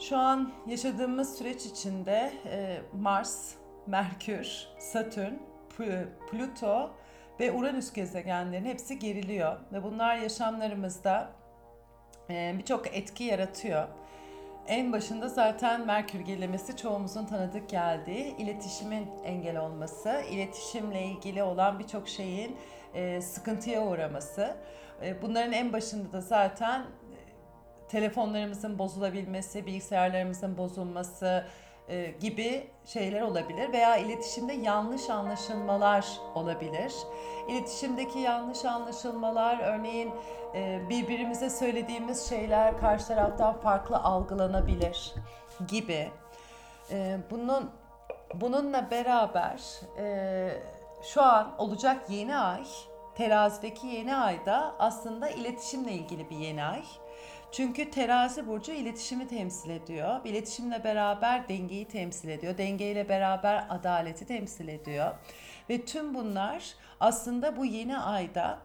Şu an yaşadığımız süreç içinde e, Mars, Merkür, Satürn, Plüto ve Uranüs gezegenlerin hepsi geriliyor ve bunlar yaşamlarımızda e, birçok etki yaratıyor. En başında zaten Merkür gerilemesi çoğumuzun tanıdık geldiği iletişimin engel olması, iletişimle ilgili olan birçok şeyin e, sıkıntıya uğraması. bunların en başında da zaten telefonlarımızın bozulabilmesi, bilgisayarlarımızın bozulması e, gibi şeyler olabilir veya iletişimde yanlış anlaşılmalar olabilir. İletişimdeki yanlış anlaşılmalar örneğin e, birbirimize söylediğimiz şeyler karşı taraftan farklı algılanabilir gibi. E, bunun bununla beraber e, şu an olacak yeni ay terazideki yeni ayda aslında iletişimle ilgili bir yeni ay. Çünkü terazi burcu iletişimi temsil ediyor. İletişimle beraber dengeyi temsil ediyor. Dengeyle beraber adaleti temsil ediyor. Ve tüm bunlar aslında bu yeni ayda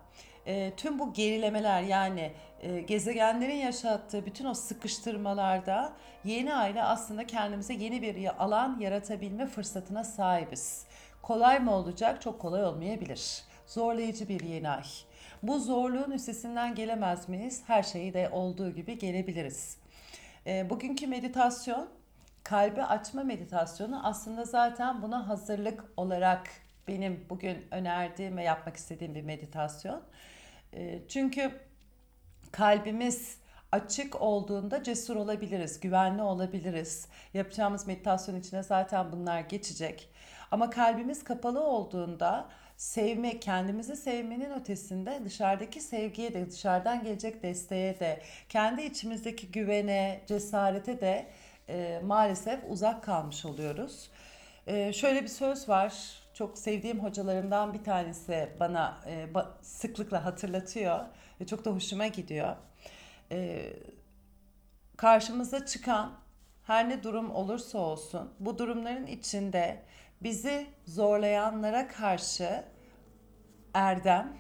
e, tüm bu gerilemeler yani e, gezegenlerin yaşattığı bütün o sıkıştırmalarda yeni ayda aslında kendimize yeni bir alan yaratabilme fırsatına sahibiz. Kolay mı olacak? Çok kolay olmayabilir. Zorlayıcı bir yeni ay. Bu zorluğun üstesinden gelemez miyiz? Her şeyi de olduğu gibi gelebiliriz. E, bugünkü meditasyon, kalbi açma meditasyonu aslında zaten buna hazırlık olarak benim bugün önerdiğim ve yapmak istediğim bir meditasyon. E, çünkü kalbimiz açık olduğunda cesur olabiliriz, güvenli olabiliriz. Yapacağımız meditasyon içine zaten bunlar geçecek. Ama kalbimiz kapalı olduğunda sevme, kendimizi sevmenin ötesinde dışarıdaki sevgiye de, dışarıdan gelecek desteğe de, kendi içimizdeki güvene, cesarete de e, maalesef uzak kalmış oluyoruz. E, şöyle bir söz var, çok sevdiğim hocalarımdan bir tanesi bana e, ba, sıklıkla hatırlatıyor ve çok da hoşuma gidiyor. E, karşımıza çıkan her ne durum olursa olsun bu durumların içinde bizi zorlayanlara karşı erdem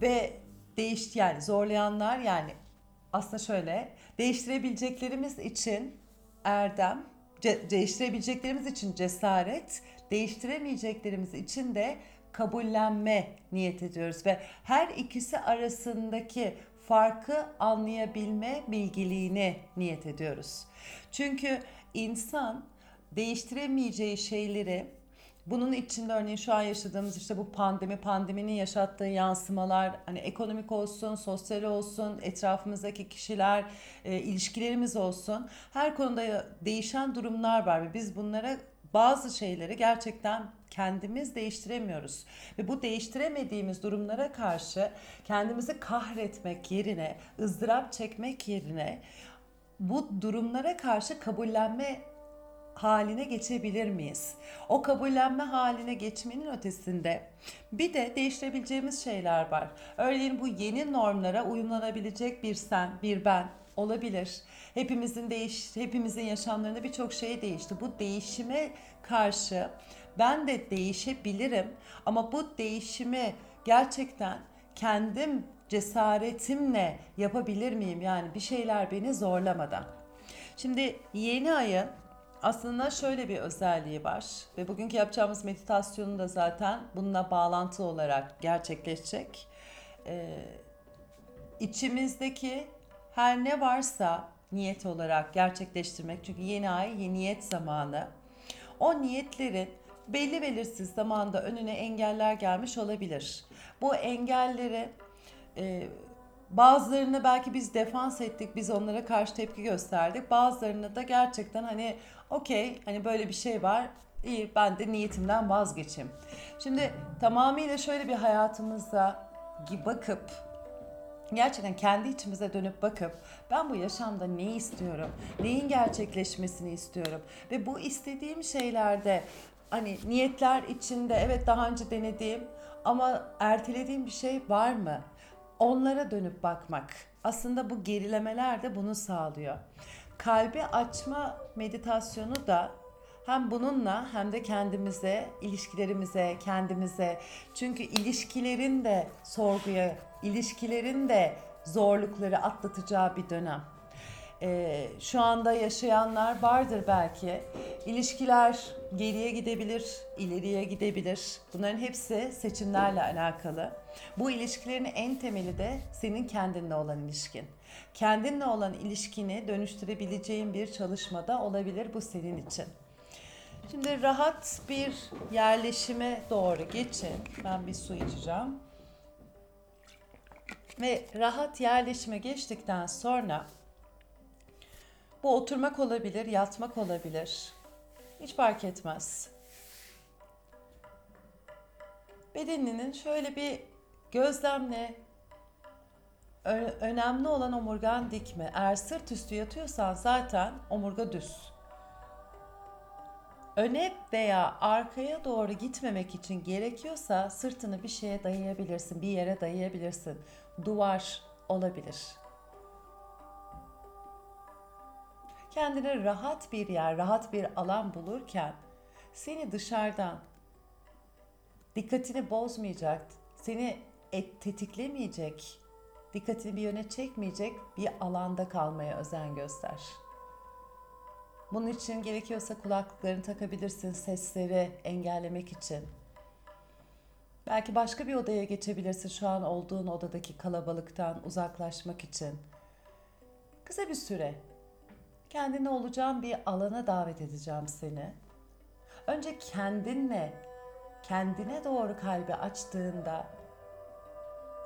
ve değiş yani zorlayanlar yani aslında şöyle değiştirebileceklerimiz için erdem, ce, değiştirebileceklerimiz için cesaret, değiştiremeyeceklerimiz için de kabullenme niyet ediyoruz ve her ikisi arasındaki farkı anlayabilme bilgiliğini niyet ediyoruz. Çünkü insan değiştiremeyeceği şeyleri bunun içinde örneğin şu an yaşadığımız işte bu pandemi, pandeminin yaşattığı yansımalar hani ekonomik olsun, sosyal olsun, etrafımızdaki kişiler, e, ilişkilerimiz olsun her konuda değişen durumlar var ve biz bunlara bazı şeyleri gerçekten kendimiz değiştiremiyoruz. Ve bu değiştiremediğimiz durumlara karşı kendimizi kahretmek yerine, ızdırap çekmek yerine bu durumlara karşı kabullenme haline geçebilir miyiz? O kabullenme haline geçmenin ötesinde bir de değiştirebileceğimiz şeyler var. Örneğin bu yeni normlara uyumlanabilecek bir sen, bir ben olabilir. Hepimizin değiş hepimizin yaşamlarında birçok şey değişti. Bu değişime karşı ben de değişebilirim ama bu değişimi gerçekten kendim cesaretimle yapabilir miyim? Yani bir şeyler beni zorlamadan. Şimdi yeni ayın aslında şöyle bir özelliği var ve bugünkü yapacağımız meditasyonu da zaten bununla bağlantılı olarak gerçekleşecek. Ee, içimizdeki her ne varsa niyet olarak gerçekleştirmek çünkü yeni ay yeni niyet zamanı. O niyetlerin belli belirsiz zamanda önüne engeller gelmiş olabilir. Bu engelleri e, bazılarını belki biz defans ettik, biz onlara karşı tepki gösterdik. Bazılarını da gerçekten hani okey hani böyle bir şey var iyi ben de niyetimden vazgeçeyim. Şimdi tamamıyla şöyle bir hayatımıza bakıp gerçekten kendi içimize dönüp bakıp ben bu yaşamda ne istiyorum? Neyin gerçekleşmesini istiyorum? Ve bu istediğim şeylerde hani niyetler içinde evet daha önce denediğim ama ertelediğim bir şey var mı? Onlara dönüp bakmak. Aslında bu gerilemeler de bunu sağlıyor kalbi açma meditasyonu da hem bununla hem de kendimize, ilişkilerimize, kendimize. Çünkü ilişkilerin de sorguya, ilişkilerin de zorlukları atlatacağı bir dönem. e, şu anda yaşayanlar vardır belki. İlişkiler geriye gidebilir, ileriye gidebilir. Bunların hepsi seçimlerle alakalı. Bu ilişkilerin en temeli de senin kendinle olan ilişkin. Kendinle olan ilişkini dönüştürebileceğin bir çalışmada olabilir bu senin için. Şimdi rahat bir yerleşime doğru geçin. Ben bir su içeceğim. Ve rahat yerleşime geçtikten sonra bu oturmak olabilir, yatmak olabilir. Hiç fark etmez. Bedeninin şöyle bir gözlemle önemli olan omurgan dik mi? Eğer sırt üstü yatıyorsan zaten omurga düz. Öne veya arkaya doğru gitmemek için gerekiyorsa sırtını bir şeye dayayabilirsin, bir yere dayayabilirsin. Duvar olabilir. kendine rahat bir yer, rahat bir alan bulurken seni dışarıdan dikkatini bozmayacak, seni et, tetiklemeyecek, dikkatini bir yöne çekmeyecek bir alanda kalmaya özen göster. Bunun için gerekiyorsa kulaklıklarını takabilirsin sesleri engellemek için. Belki başka bir odaya geçebilirsin şu an olduğun odadaki kalabalıktan uzaklaşmak için. Kısa bir süre kendine olacağın bir alana davet edeceğim seni. Önce kendinle, kendine doğru kalbi açtığında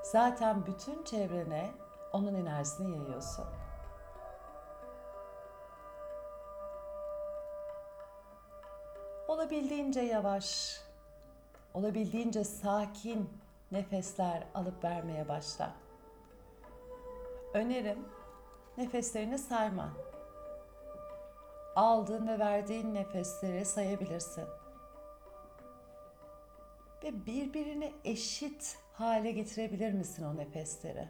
zaten bütün çevrene onun enerjisini yayıyorsun. Olabildiğince yavaş, olabildiğince sakin nefesler alıp vermeye başla. Önerim nefeslerini sayman aldığın ve verdiğin nefesleri sayabilirsin. Ve birbirine eşit hale getirebilir misin o nefesleri?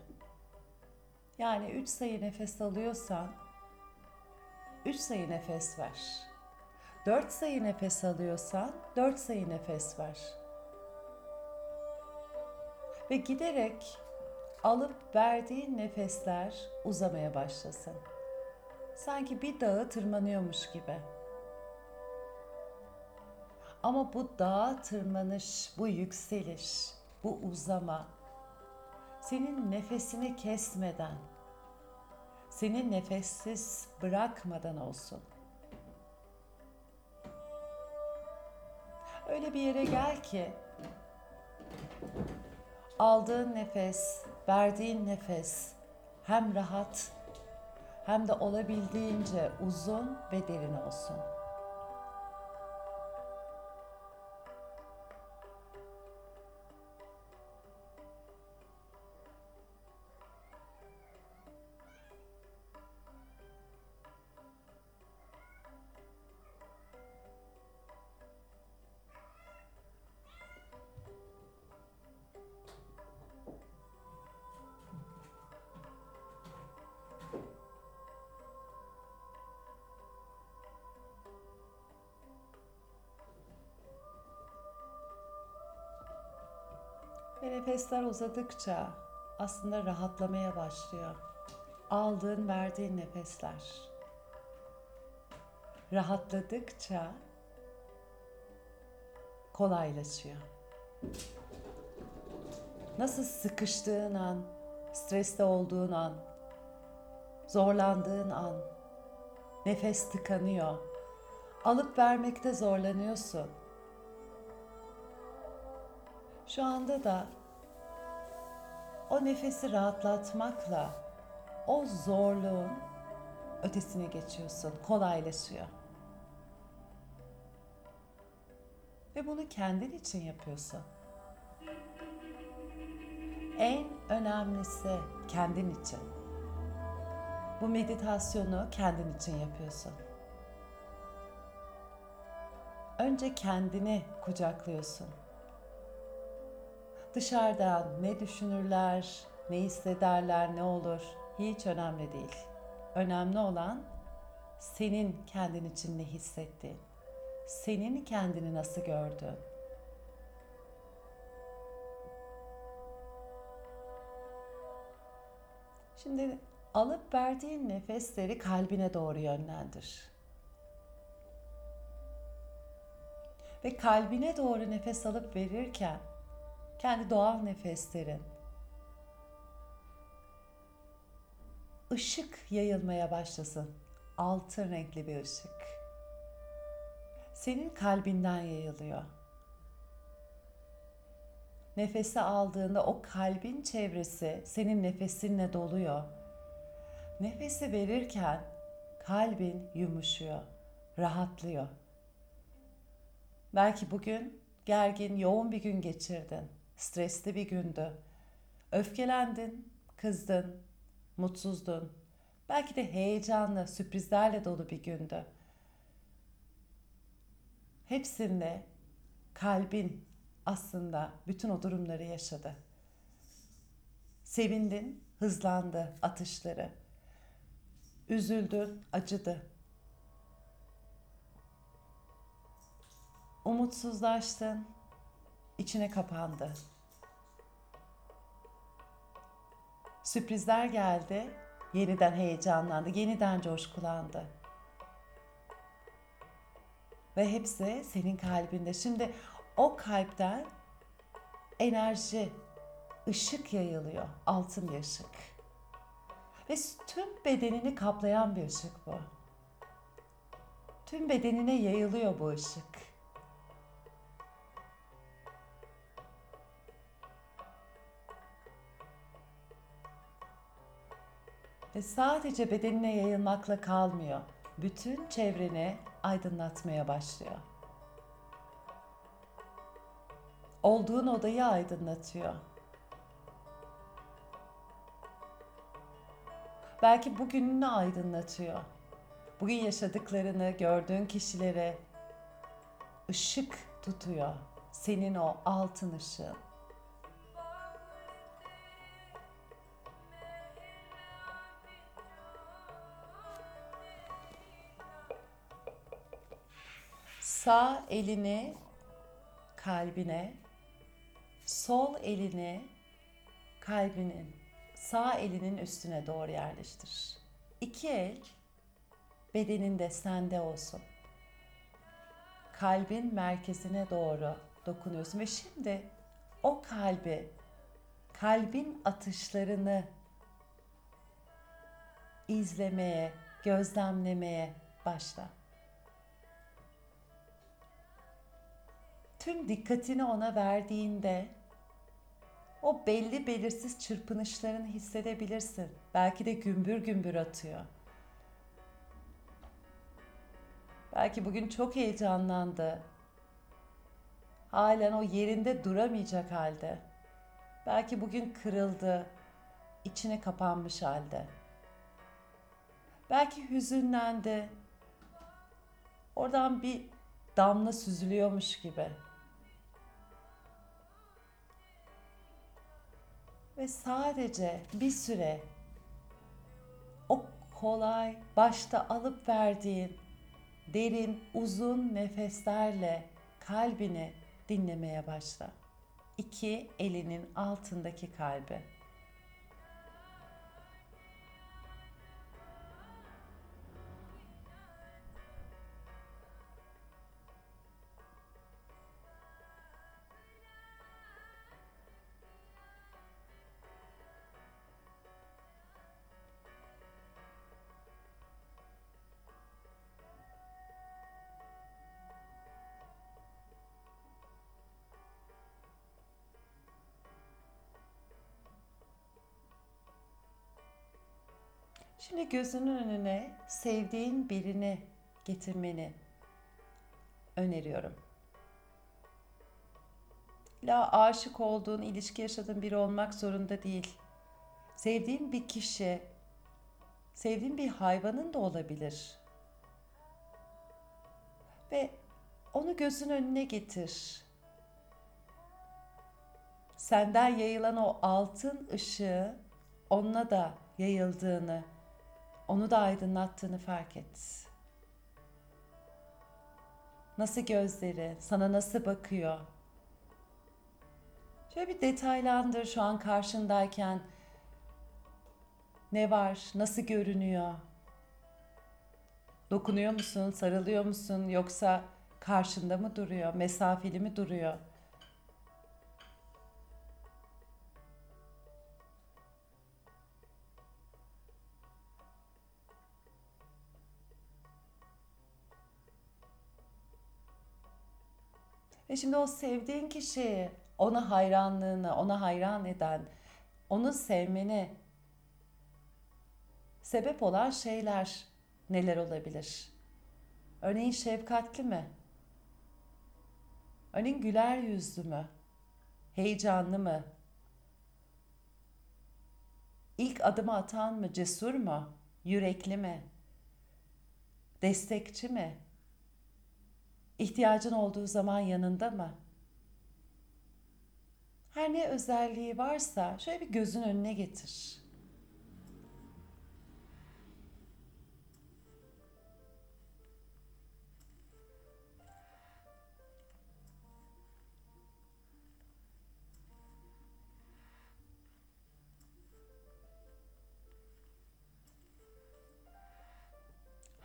Yani 3 sayı nefes alıyorsan 3 sayı nefes ver. 4 sayı nefes alıyorsan 4 sayı nefes ver. Ve giderek alıp verdiğin nefesler uzamaya başlasın sanki bir dağı tırmanıyormuş gibi. Ama bu dağa tırmanış, bu yükseliş, bu uzama senin nefesini kesmeden, seni nefessiz bırakmadan olsun. Öyle bir yere gel ki aldığın nefes, verdiğin nefes hem rahat hem de olabildiğince uzun ve derin olsun. Ve nefesler uzadıkça aslında rahatlamaya başlıyor. Aldığın, verdiğin nefesler. Rahatladıkça kolaylaşıyor. Nasıl sıkıştığın an, streste olduğun an, zorlandığın an, nefes tıkanıyor. Alıp vermekte zorlanıyorsun şu anda da o nefesi rahatlatmakla o zorluğun ötesine geçiyorsun, kolaylaşıyor. Ve bunu kendin için yapıyorsun. En önemlisi kendin için. Bu meditasyonu kendin için yapıyorsun. Önce kendini kucaklıyorsun Dışarıdan ne düşünürler, ne hissederler, ne olur hiç önemli değil. Önemli olan senin kendin için ne hissettiğin, senin kendini nasıl gördüğün. Şimdi alıp verdiğin nefesleri kalbine doğru yönlendir. Ve kalbine doğru nefes alıp verirken kendi doğal nefeslerin ışık yayılmaya başlasın. Altın renkli bir ışık. Senin kalbinden yayılıyor. Nefesi aldığında o kalbin çevresi senin nefesinle doluyor. Nefesi verirken kalbin yumuşuyor, rahatlıyor. Belki bugün gergin, yoğun bir gün geçirdin. Stresli bir gündü. Öfkelendin, kızdın, mutsuzdun. Belki de heyecanlı, sürprizlerle dolu bir gündü. Hepsinde kalbin aslında bütün o durumları yaşadı. Sevindin, hızlandı atışları. Üzüldün, acıdı. Umutsuzlaştın, içine kapandı. Sürprizler geldi, yeniden heyecanlandı, yeniden coşkulandı. Ve hepsi senin kalbinde. Şimdi o kalpten enerji, ışık yayılıyor. Altın bir ışık. Ve tüm bedenini kaplayan bir ışık bu. Tüm bedenine yayılıyor bu ışık. Ve sadece bedenine yayılmakla kalmıyor. Bütün çevreni aydınlatmaya başlıyor. Olduğun odayı aydınlatıyor. Belki bugününü aydınlatıyor. Bugün yaşadıklarını, gördüğün kişilere ışık tutuyor. Senin o altın ışığın. Sağ elini kalbine, sol elini kalbinin, sağ elinin üstüne doğru yerleştir. İki el bedeninde sende olsun. Kalbin merkezine doğru dokunuyorsun ve şimdi o kalbi, kalbin atışlarını izlemeye, gözlemlemeye başla. Tüm dikkatini ona verdiğinde o belli belirsiz çırpınışlarını hissedebilirsin. Belki de gümbür gümbür atıyor. Belki bugün çok heyecanlandı. Halen o yerinde duramayacak halde. Belki bugün kırıldı, içine kapanmış halde. Belki hüzünlendi. Oradan bir damla süzülüyormuş gibi. Ve sadece bir süre o kolay başta alıp verdiğin derin uzun nefeslerle kalbini dinlemeye başla. İki elinin altındaki kalbi. Şimdi gözünün önüne sevdiğin birini getirmeni öneriyorum. La aşık olduğun, ilişki yaşadığın biri olmak zorunda değil. Sevdiğin bir kişi, sevdiğin bir hayvanın da olabilir. Ve onu gözün önüne getir. Senden yayılan o altın ışığı onunla da yayıldığını onu da aydınlattığını fark et. Nasıl gözleri, sana nasıl bakıyor? Şöyle bir detaylandır şu an karşındayken. Ne var? Nasıl görünüyor? Dokunuyor musun? Sarılıyor musun? Yoksa karşında mı duruyor? Mesafeli mi duruyor? Ve şimdi o sevdiğin kişiyi, ona hayranlığını, ona hayran eden, onu sevmeni sebep olan şeyler neler olabilir? Örneğin şefkatli mi? Örneğin güler yüzlü mü? Heyecanlı mı? İlk adımı atan mı? Cesur mu? Yürekli mi? Destekçi mi? İhtiyacın olduğu zaman yanında mı? Her ne özelliği varsa şöyle bir gözün önüne getir.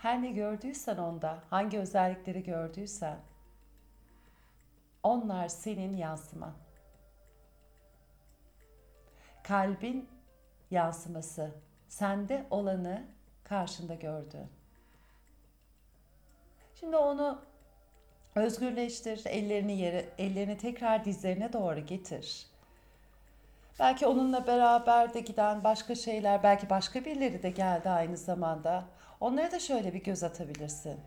Her ne gördüysen onda, hangi özellikleri gördüysen, onlar senin yansıman. Kalbin yansıması, sende olanı karşında gördüğün. Şimdi onu özgürleştir, ellerini yere, ellerini tekrar dizlerine doğru getir. Belki onunla beraber de giden başka şeyler, belki başka birileri de geldi aynı zamanda. Onlara da şöyle bir göz atabilirsin.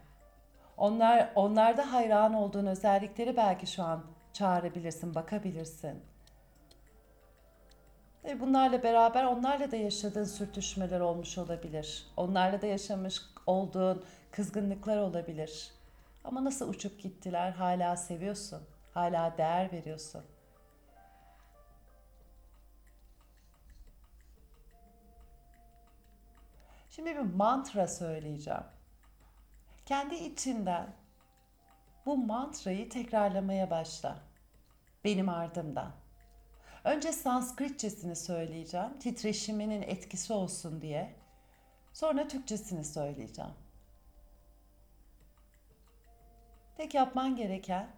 Onlar onlarda hayran olduğun özellikleri belki şu an çağırabilirsin, bakabilirsin. Ve bunlarla beraber onlarla da yaşadığın sürtüşmeler olmuş olabilir. Onlarla da yaşamış olduğun kızgınlıklar olabilir. Ama nasıl uçup gittiler hala seviyorsun, hala değer veriyorsun. Şimdi bir mantra söyleyeceğim. Kendi içinden bu mantrayı tekrarlamaya başla. Benim ardımdan. Önce Sanskritçesini söyleyeceğim. Titreşiminin etkisi olsun diye. Sonra Türkçesini söyleyeceğim. Tek yapman gereken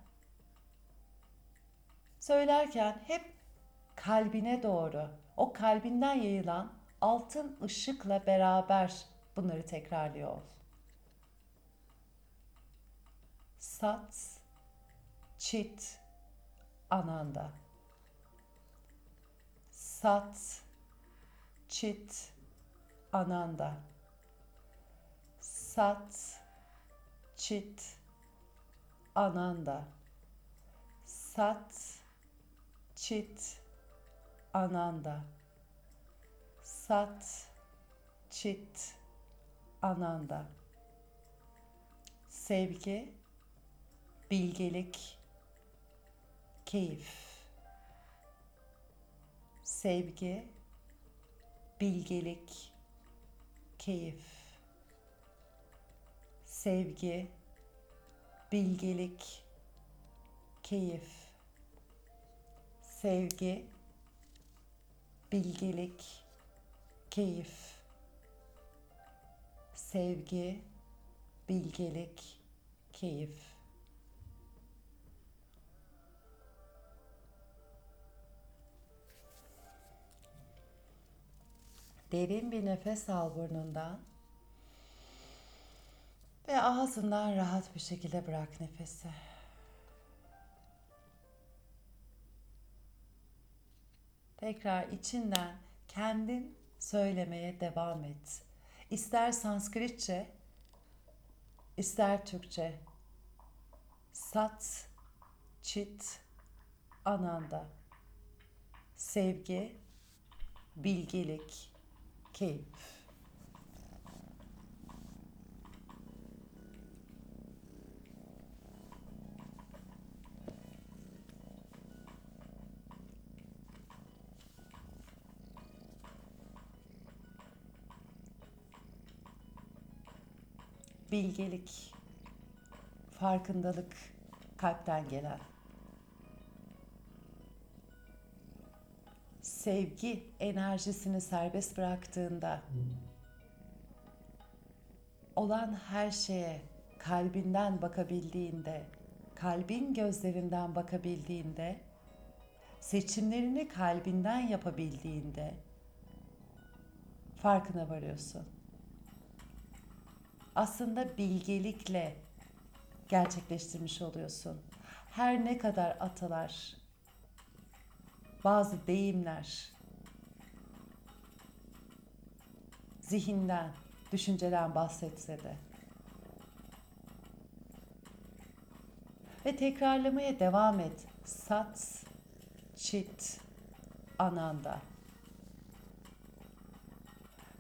söylerken hep kalbine doğru, o kalbinden yayılan altın ışıkla beraber bunları tekrarlıyor ol. Sat, çit, ananda. Sat, çit, ananda. Sat, çit, ananda. Sat, çit, ananda. Sat, Çit, Ananda. Sevgi, bilgelik, keyif. Sevgi, bilgelik, keyif. Sevgi, bilgelik, keyif. Sevgi, bilgelik, keyif, sevgi, bilgelik, keyif. Derin bir nefes al burnundan. Ve ağzından rahat bir şekilde bırak nefesi. Tekrar içinden kendin söylemeye devam et. İster Sanskritçe, ister Türkçe. Sat, çit, ananda. Sevgi, bilgelik, keyif. Bilgelik, farkındalık kalpten gelen. sevgi enerjisini serbest bıraktığında olan her şeye kalbinden bakabildiğinde, kalbin gözlerinden bakabildiğinde, seçimlerini kalbinden yapabildiğinde farkına varıyorsun. Aslında bilgelikle gerçekleştirmiş oluyorsun. Her ne kadar atalar, bazı deyimler zihinden, düşünceden bahsetse de ve tekrarlamaya devam et. Sat, çit, ananda.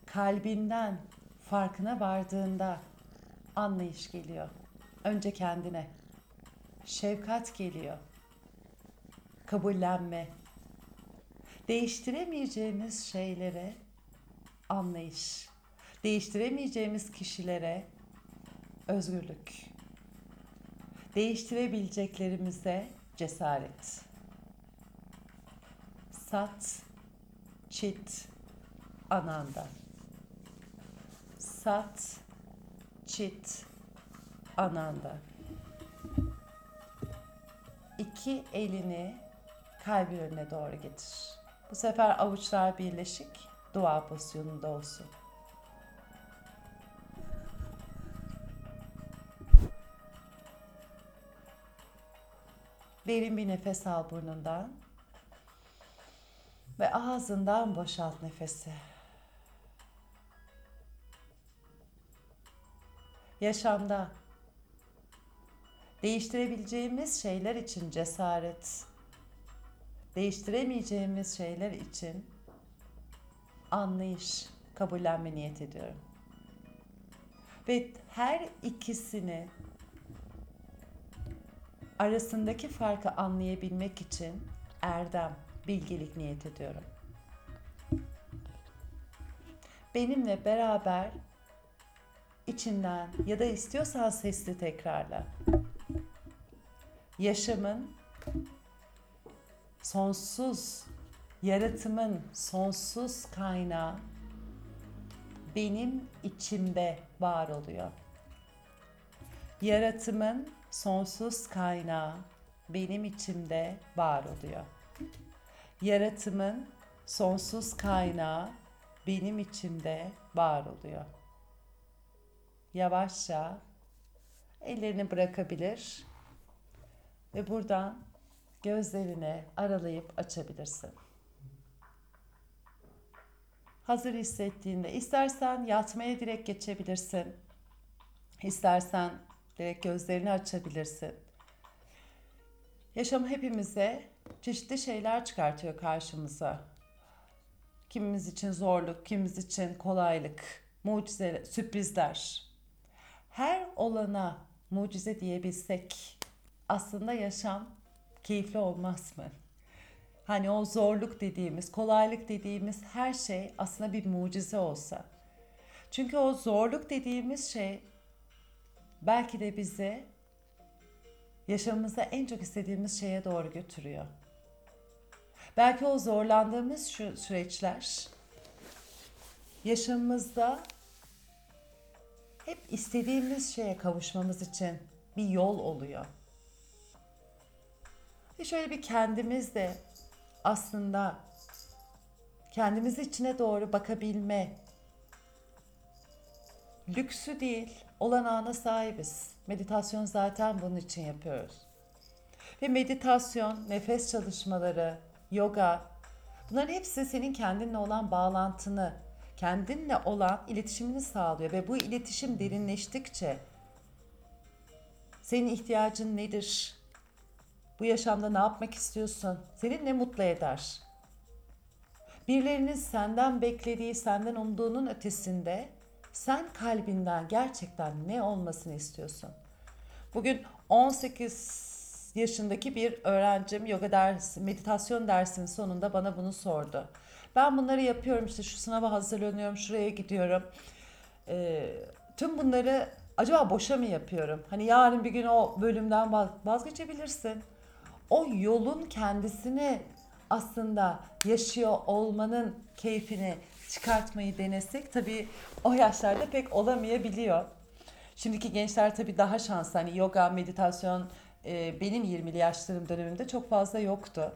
Kalbinden farkına vardığında anlayış geliyor. Önce kendine. Şefkat geliyor. Kabullenme. Değiştiremeyeceğimiz şeylere anlayış. Değiştiremeyeceğimiz kişilere özgürlük. Değiştirebileceklerimize cesaret. Sat, çit, ananda. Sat, çit, ananda. İki elini kalbin önüne doğru getir. Bu sefer avuçlar birleşik, dua pozisyonunda olsun. Derin bir nefes al burnundan. Ve ağzından boşalt nefesi. Yaşamda değiştirebileceğimiz şeyler için cesaret, değiştiremeyeceğimiz şeyler için anlayış, kabullenme niyet ediyorum. Ve her ikisini arasındaki farkı anlayabilmek için erdem, bilgelik niyet ediyorum. Benimle beraber içinden ya da istiyorsan sesli tekrarla. Yaşamın sonsuz, yaratımın sonsuz kaynağı benim içimde var oluyor. Yaratımın sonsuz kaynağı benim içimde var oluyor. Yaratımın sonsuz kaynağı benim içimde var oluyor. Yavaşça ellerini bırakabilir ve buradan gözlerini aralayıp açabilirsin. Hazır hissettiğinde istersen yatmaya direkt geçebilirsin. İstersen direkt gözlerini açabilirsin. Yaşam hepimize çeşitli şeyler çıkartıyor karşımıza. Kimimiz için zorluk, kimimiz için kolaylık, mucize, sürprizler. Her olana mucize diyebilsek aslında yaşam keyifli olmaz mı? Hani o zorluk dediğimiz, kolaylık dediğimiz her şey aslında bir mucize olsa. Çünkü o zorluk dediğimiz şey belki de bizi yaşamımızda en çok istediğimiz şeye doğru götürüyor. Belki o zorlandığımız şu süreçler yaşamımızda hep istediğimiz şeye kavuşmamız için bir yol oluyor. Ve şöyle bir kendimiz de aslında kendimiz içine doğru bakabilme lüksü değil, olanağına sahibiz. Meditasyon zaten bunun için yapıyoruz. Ve meditasyon, nefes çalışmaları, yoga bunların hepsi senin kendinle olan bağlantını, kendinle olan iletişimini sağlıyor ve bu iletişim derinleştikçe senin ihtiyacın nedir? Bu yaşamda ne yapmak istiyorsun? Seni ne mutlu eder? Birilerinin senden beklediği, senden umduğunun ötesinde sen kalbinden gerçekten ne olmasını istiyorsun? Bugün 18 yaşındaki bir öğrencim yoga dersi, meditasyon dersinin sonunda bana bunu sordu. Ben bunları yapıyorum işte şu sınava hazırlanıyorum, şuraya gidiyorum. Ee, tüm bunları acaba boşa mı yapıyorum? Hani yarın bir gün o bölümden vazgeçebilirsin. O yolun kendisini aslında yaşıyor olmanın keyfini çıkartmayı denesek tabii o yaşlarda pek olamayabiliyor. Şimdiki gençler tabii daha şanslı. Hani yoga, meditasyon e, benim 20'li yaşlarım döneminde çok fazla yoktu.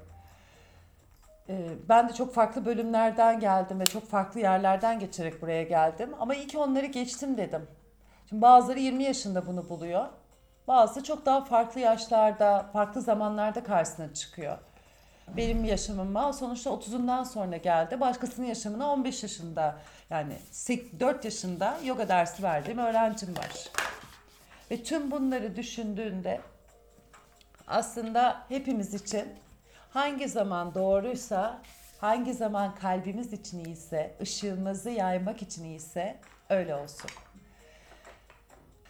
E, ben de çok farklı bölümlerden geldim ve çok farklı yerlerden geçerek buraya geldim. Ama iyi ki onları geçtim dedim. Şimdi bazıları 20 yaşında bunu buluyor. Bazısı çok daha farklı yaşlarda, farklı zamanlarda karşısına çıkıyor. Benim yaşamıma sonuçta 30'undan sonra geldi. Başkasının yaşamına 15 yaşında yani 4 yaşında yoga dersi verdiğim öğrencim var. Ve tüm bunları düşündüğünde aslında hepimiz için hangi zaman doğruysa, hangi zaman kalbimiz için iyiyse, ışığımızı yaymak için iyiyse öyle olsun.